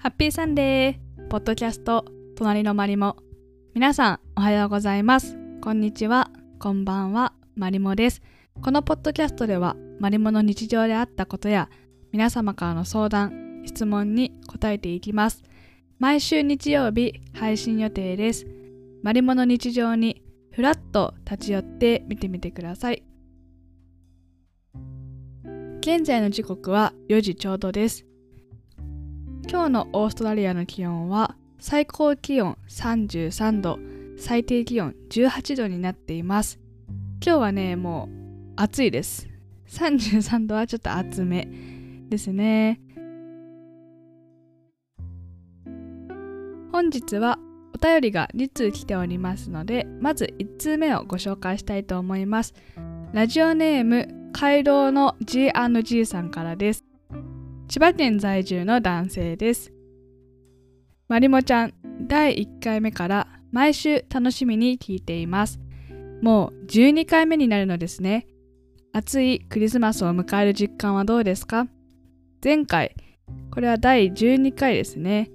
ハッピーサンデーポッドキャスト隣のマリモ。皆さんおはようございます。こんにちは。こんばんは。マリモです。このポッドキャストではマリモの日常であったことや皆様からの相談質問に答えていきます。毎週日曜日配信予定です。マリモの日常にふらっと立ち寄って見てみてください。現在の時刻は4時ちょうどです。今日のオーストラリアの気温は最高気温33度最低気温18度になっています。今日はねもう暑いです。33度はちょっと暑めですね。本日はお便りが2通来ておりますのでまず1通目をご紹介したいと思います。ラジオネーム街道の G&G さんからです。千葉県在住の男性です。まりもちゃん、第1回目から毎週楽しみに聞いています。もう12回目になるのですね。暑いクリスマスを迎える実感はどうですか？前回、これは第12回ですね。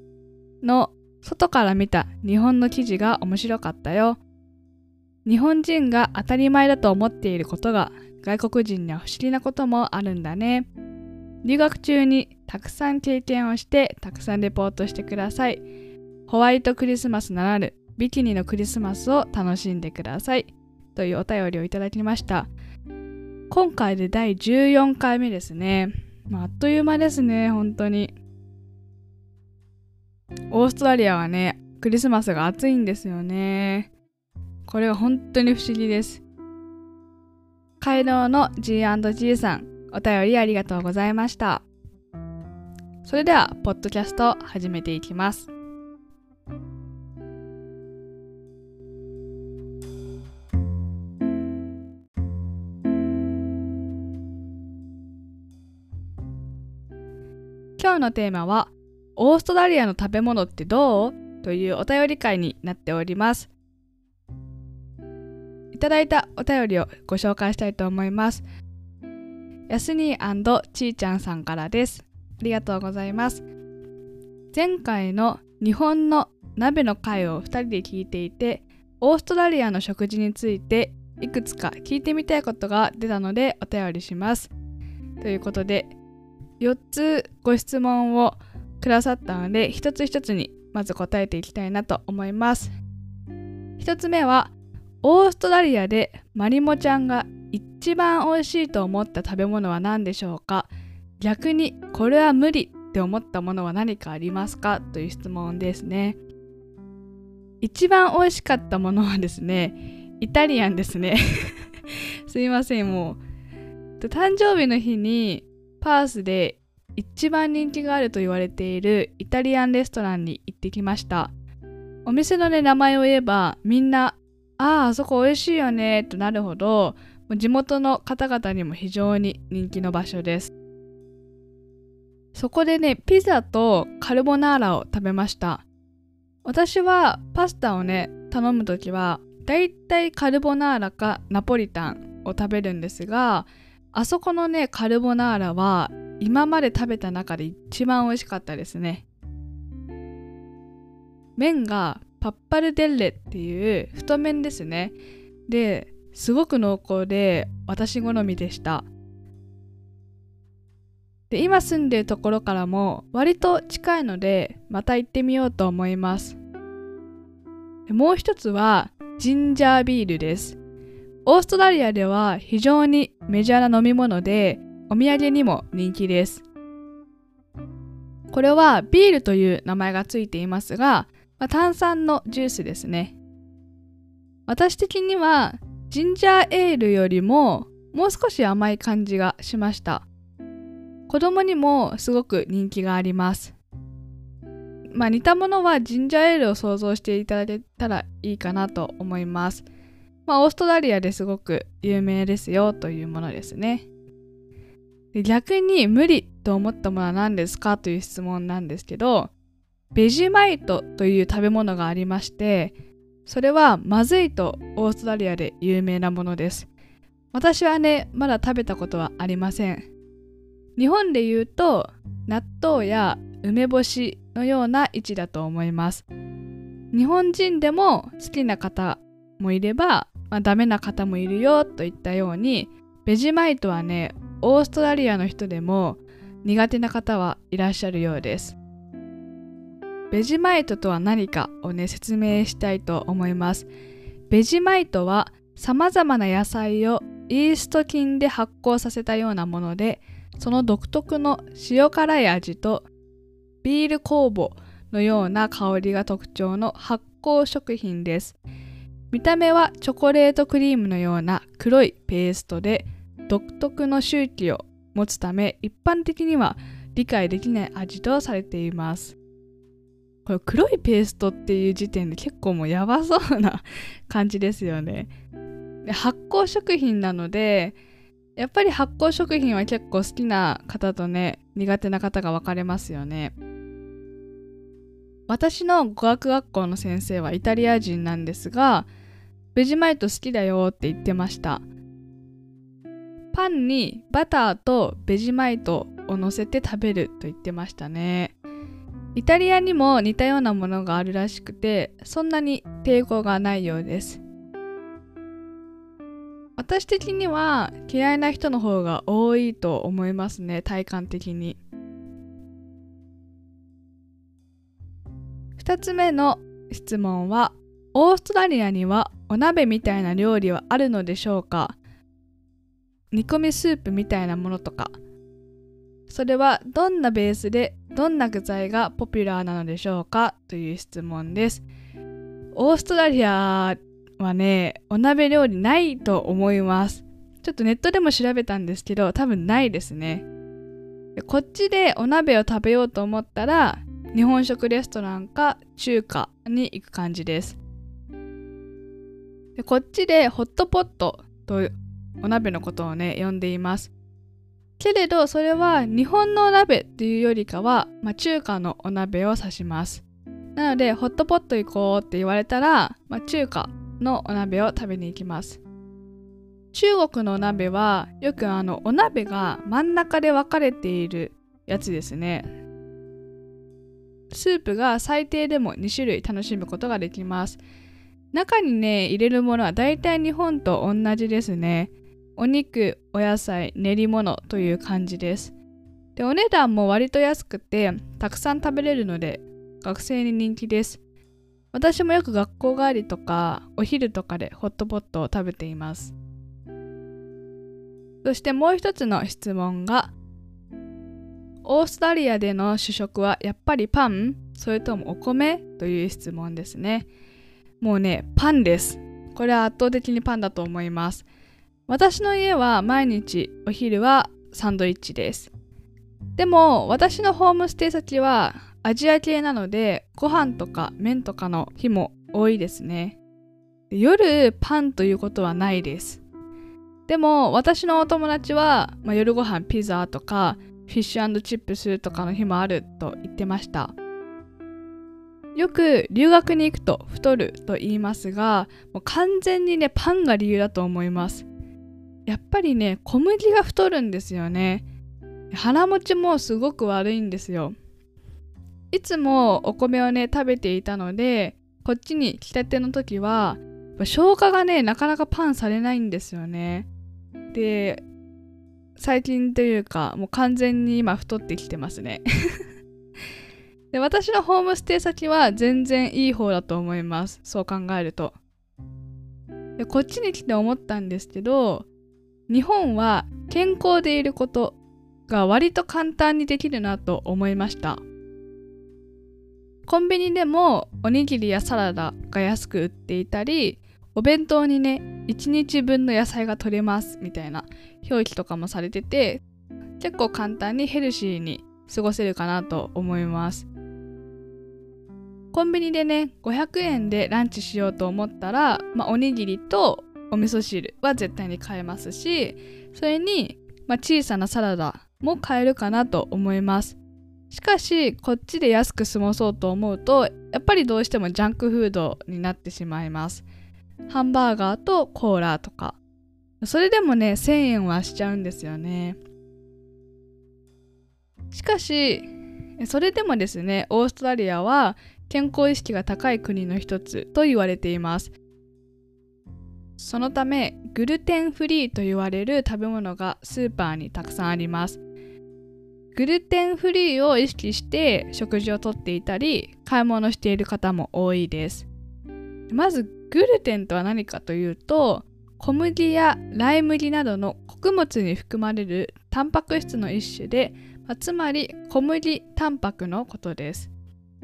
の外から見た日本の記事が面白かったよ。日本人が当たり前だと思っていることが外国人には不思議なこともあるんだね。留学中にたくさん経験をしてたくさんレポートしてください。ホワイトクリスマスならぬビキニのクリスマスを楽しんでください。というお便りをいただきました。今回で第14回目ですね。まあ、あっという間ですね、本当に。オーストラリアはね、クリスマスが暑いんですよね。これは本当に不思議です。街道の G&G さん、お便りありがとうございました。それでは、ポッドキャスト始めていきます。今日のテーマは、オーストラリアの食べ物ってどう？というお便り会になっております。いただいたお便りをご紹介したいと思います。やすにーちーちゃんさんからです。ありがとうございます。前回の日本の鍋の回を2人で聞いていて、オーストラリアの食事についていくつか聞いてみたいことが出たのでお便りします。ということで、4つご質問をくださったので、一つ一つにまず答えていきたいなと思います。1つ目は、オーストラリアでまりもちゃんが一番美味しいと思った食べ物は何でしょうか？逆にこれは無理って思ったものは何かありますか？という質問ですね。一番美味しかったものはですねイタリアンですね。すいませんもう。誕生日の日にパースで一番人気があると言われているイタリアンレストランに行ってきました。お店のね名前を言えばみんなあああそこ美味しいよねとなるほど地元の方々にも非常に人気の場所です。そこでねピザとカルボナーラを食べました。私はパスタをね頼む時はだいたいカルボナーラかナポリタンを食べるんですがあそこのねカルボナーラは今まで食べた中で一番美味しかったですね。麺がパッパルデッレっていう太麺ですね。ですごく濃厚で私好みでした。で今住んでるところからも割と近いのでまた行ってみようと思います。もう一つはジンジャービールです。オーストラリアでは非常にメジャーな飲み物でお土産にも人気です。これはビールという名前がついていますが、まあ、炭酸のジュースですね。私的にはジンジャーエールよりももう少し甘い感じがしました。子供にもすごく人気があります。まあ似たものはジンジャーエールを想像していただけたらいいかなと思います。まあオーストラリアですごく有名ですよというものですね。逆に無理と思ったものは何ですかという質問なんですけどベジマイトという食べ物がありましてそれはまずいとオーストラリアで有名なものです。私はね、まだ食べたことはありません。日本で言うと納豆や梅干しのような位置だと思います日本人でも好きな方もいれば、まあ、ダメな方もいるよといったようにベジマイトはねオーストラリアの人でも苦手な方はいらっしゃるようですベジマイトとは何かをね説明したいと思います。ベジマイトはさまざまな野菜をイースト菌で発酵させたようなものでその独特の塩辛い味とビール酵母のような香りが特徴の発酵食品です。見た目はチョコレートクリームのような黒いペーストで独特の周期を持つため一般的には理解できない味とされています。これ黒いペーストっていう時点で結構もうやばそうな感じですよね。で発酵食品なのでやっぱり発酵食品は結構好きな方とね苦手な方が分かれますよね。私の語学学校の先生はイタリア人なんですがベジマイト好きだよって言ってました。パンにバターとベジマイトを乗せて食べると言ってましたね。イタリアにも似たようなものがあるらしくてそんなに抵抗がないようです。私的には嫌いな人の方が多いと思いますね体感的に。2つ目の質問はオーストラリアにはお鍋みたいな料理はあるのでしょうか？煮込みスープみたいなものとか。それはどんなベースでどんな具材がポピュラーなのでしょうかという質問です。オーストラリアはねお鍋料理ないと思います。ちょっとネットでも調べたんですけど多分ないですね。こっちでお鍋を食べようと思ったら日本食レストランか中華に行く感じです。でこっちでホットポットとお鍋のことをね呼んでいます。けれどそれは日本のお鍋っていうよりかは、まあ、中華のお鍋を指します。なのでホットポット行こうって言われたら、まあ、中華のお鍋を食べに行きます。中国のお鍋はよくあのお鍋が真ん中で分かれているやつですね。スープが最低でも2種類楽しむことができます。中にね入れるものはだいたい日本と同じですね。お肉お野菜練り物という感じです。でお値段も割と安くてたくさん食べれるので学生に人気です。私もよく学校帰りとかお昼とかでホットポットを食べています。そしてもう一つの質問がオーストラリアでの主食はやっぱりパン？それともお米？という質問ですね。もうねパンです。これは圧倒的にパンだと思います。私の家は毎日お昼はサンドイッチです。でも私のホームステイ先はアジア系なのでご飯とか麺とかの日も多いですね。夜パンということはないです。でも私のお友達は、まあ、夜ご飯ピザとかフィッシュチップスとかの日もあると言ってました。よく留学に行くと太ると言いますがもう完全にねパンが理由だと思います。やっぱりね小麦が太るんですよね。腹持ちもすごく悪いんですよ。いつもお米をね食べていたのでこっちに来たての時は消化がねなかなかパンされないんですよね。で最近というかもう完全に今太ってきてますね。で私のホームステイ先は全然いい方だと思います。そう考えると。でこっちに来て思ったんですけど日本は健康でいることが割と簡単にできるなと思いました。コンビニでもおにぎりやサラダが安く売っていたりお弁当にね1日分の野菜が取れますみたいな表記とかもされてて結構簡単にヘルシーに過ごせるかなと思います。コンビニでね500円でランチしようと思ったら、まあ、おにぎりとお味噌汁は絶対に買えますしそれに、まあ、小さなサラダも買えるかなと思います。しかしこっちで安く済まそうと思うとやっぱりどうしてもジャンクフードになってしまいます。ハンバーガーとコーラとか。それでもね1000円はしちゃうんですよね。しかしそれでもですねオーストラリアは健康意識が高い国の一つと言われています。そのためグルテンフリーと言われる食べ物がスーパーにたくさんあります。グルテンフリーを意識して食事をとっていたり買い物している方も多いです。まずグルテンとは何かというと小麦やライ麦などの穀物に含まれるタンパク質の一種で、ま、つまり小麦タンパクのことです。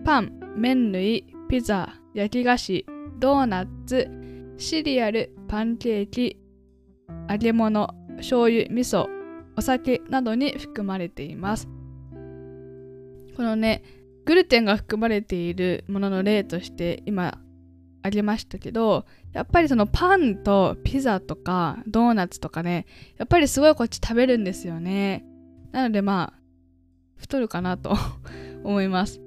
パン、麺類、ピザ、焼き菓子、ドーナツ、シリアル、パンケーキ、揚げ物、醤油、味噌、お酒などに含まれています。このね、グルテンが含まれているものの例として今あげましたけど、やっぱりそのパンとピザとかドーナツとかね、やっぱりすごいこっち食べるんですよね。なのでまあ、太るかなと 思います。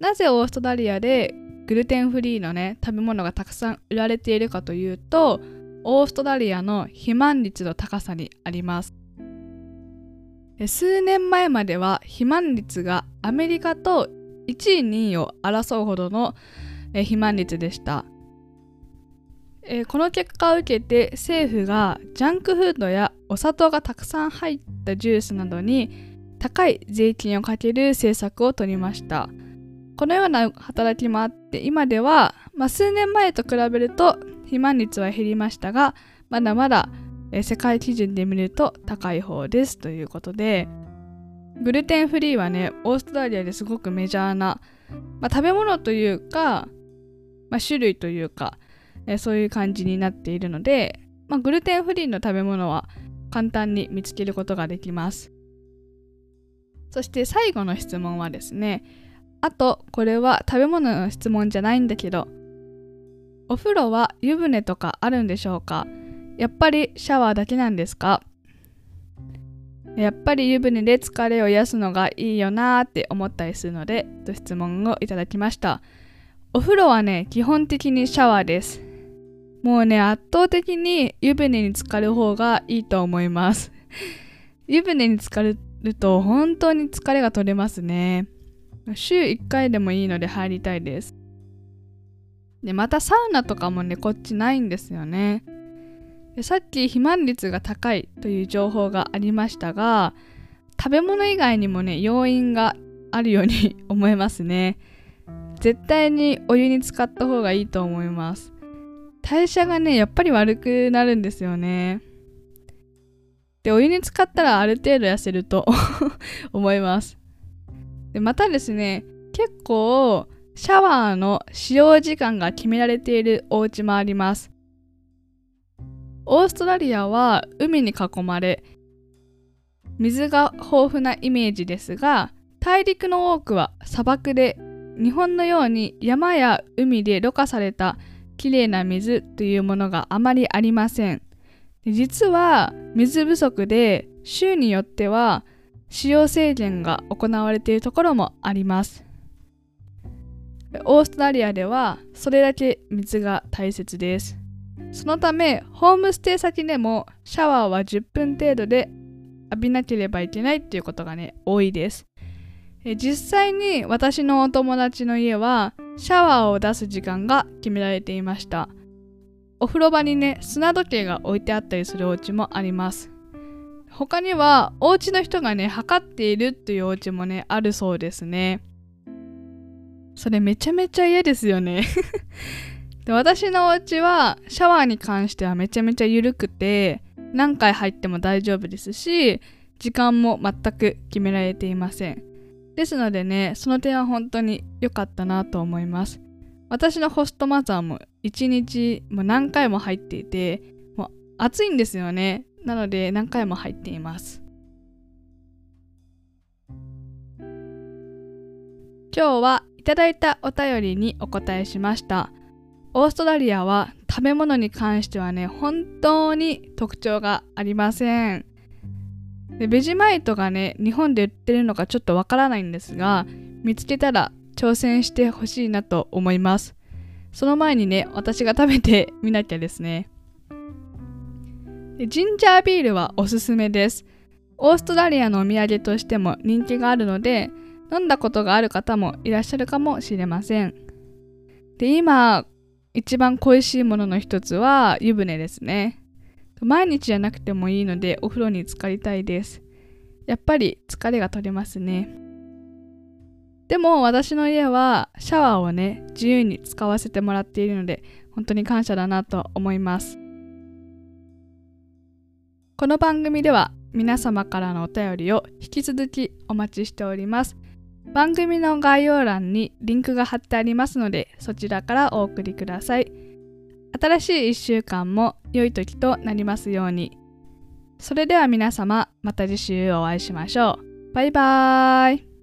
なぜオーストラリアでグルテンフリーのね食べ物がたくさん売られているかというとオーストラリアの肥満率の高さにあります。数年前までは肥満率がアメリカと1位2位を争うほどの肥満率でした。この結果を受けて政府がジャンクフードやお砂糖がたくさん入ったジュースなどに高い税金をかける政策を取りました。このような働きもあって今では、まあ、数年前と比べると肥満率は減りましたがまだまだ世界基準で見ると高い方ですということでグルテンフリーはねオーストラリアですごくメジャーな、まあ、食べ物というか、まあ、種類というかえそういう感じになっているので、ま、グルテンフリーの食べ物は簡単に見つけることができます。そして最後の質問はですねあとこれは食べ物の質問じゃないんだけどお風呂は湯船とかあるんでしょうか？やっぱりシャワーだけなんですか？やっぱり湯船で疲れを癒すのがいいよなーって思ったりするのでと質問をいただきました。お風呂はね基本的にシャワーです。もうね圧倒的に湯船に浸かる方がいいと思います。湯船に浸かると本当に疲れが取れますね。週1回でもいいので入りたいです。で、またサウナとかもね、こっちないんですよね。でさっき肥満率が高いという情報がありましたが、食べ物以外にもね、要因があるように思えますね。絶対にお湯に浸かった方がいいと思います。代謝がね、やっぱり悪くなるんですよね。で、お湯に浸かったらある程度痩せると 思います。でまたですね結構シャワーの使用時間が決められているお家もあります。オーストラリアは海に囲まれ水が豊富なイメージですが大陸の多くは砂漠で日本のように山や海でろ過されたきれいな水というものがあまりありません。実は水不足で州によっては使用制限が行われているところもあります。オーストラリアではそれだけ水が大切です。そのためホームステイ先でもシャワーは10分程度で浴びなければいけないっていうことがね多いです。実際に私のお友達の家はシャワーを出す時間が決められていました。お風呂場にね砂時計が置いてあったりするお家もあります。他にはお家の人がね測っているっていうお家もねあるそうですね。それめちゃめちゃ嫌ですよね。で私のお家はシャワーに関してはめちゃめちゃ緩くて何回入っても大丈夫ですし時間も全く決められていません。ですのでねその点は本当に良かったなと思います。私のホストマザーも1日も何回も入っていてもう暑いんですよね。なので何回も入っています。今日はいただいたお便りにお答えしました。オーストラリアは食べ物に関してはね本当に特徴がありません。でベジマイトがね日本で売ってるのかちょっとわからないんですが見つけたら挑戦してほしいなと思います。その前にね私が食べてみなきゃですね。ジンジャービールはおすすめです。オーストラリアのお土産としても人気があるので飲んだことがある方もいらっしゃるかもしれません。で今一番恋しいものの一つは湯船ですね。毎日じゃなくてもいいのでお風呂に浸かりたいです。やっぱり疲れが取れますね。でも私の家はシャワーをね自由に使わせてもらっているので本当に感謝だなと思います。この番組では皆様からのお便りを引き続きお待ちしております。番組の概要欄にリンクが貼ってありますのでそちらからお送りください。新しい1週間も良い時となりますように。それでは皆様また次週お会いしましょう。バイバーイ。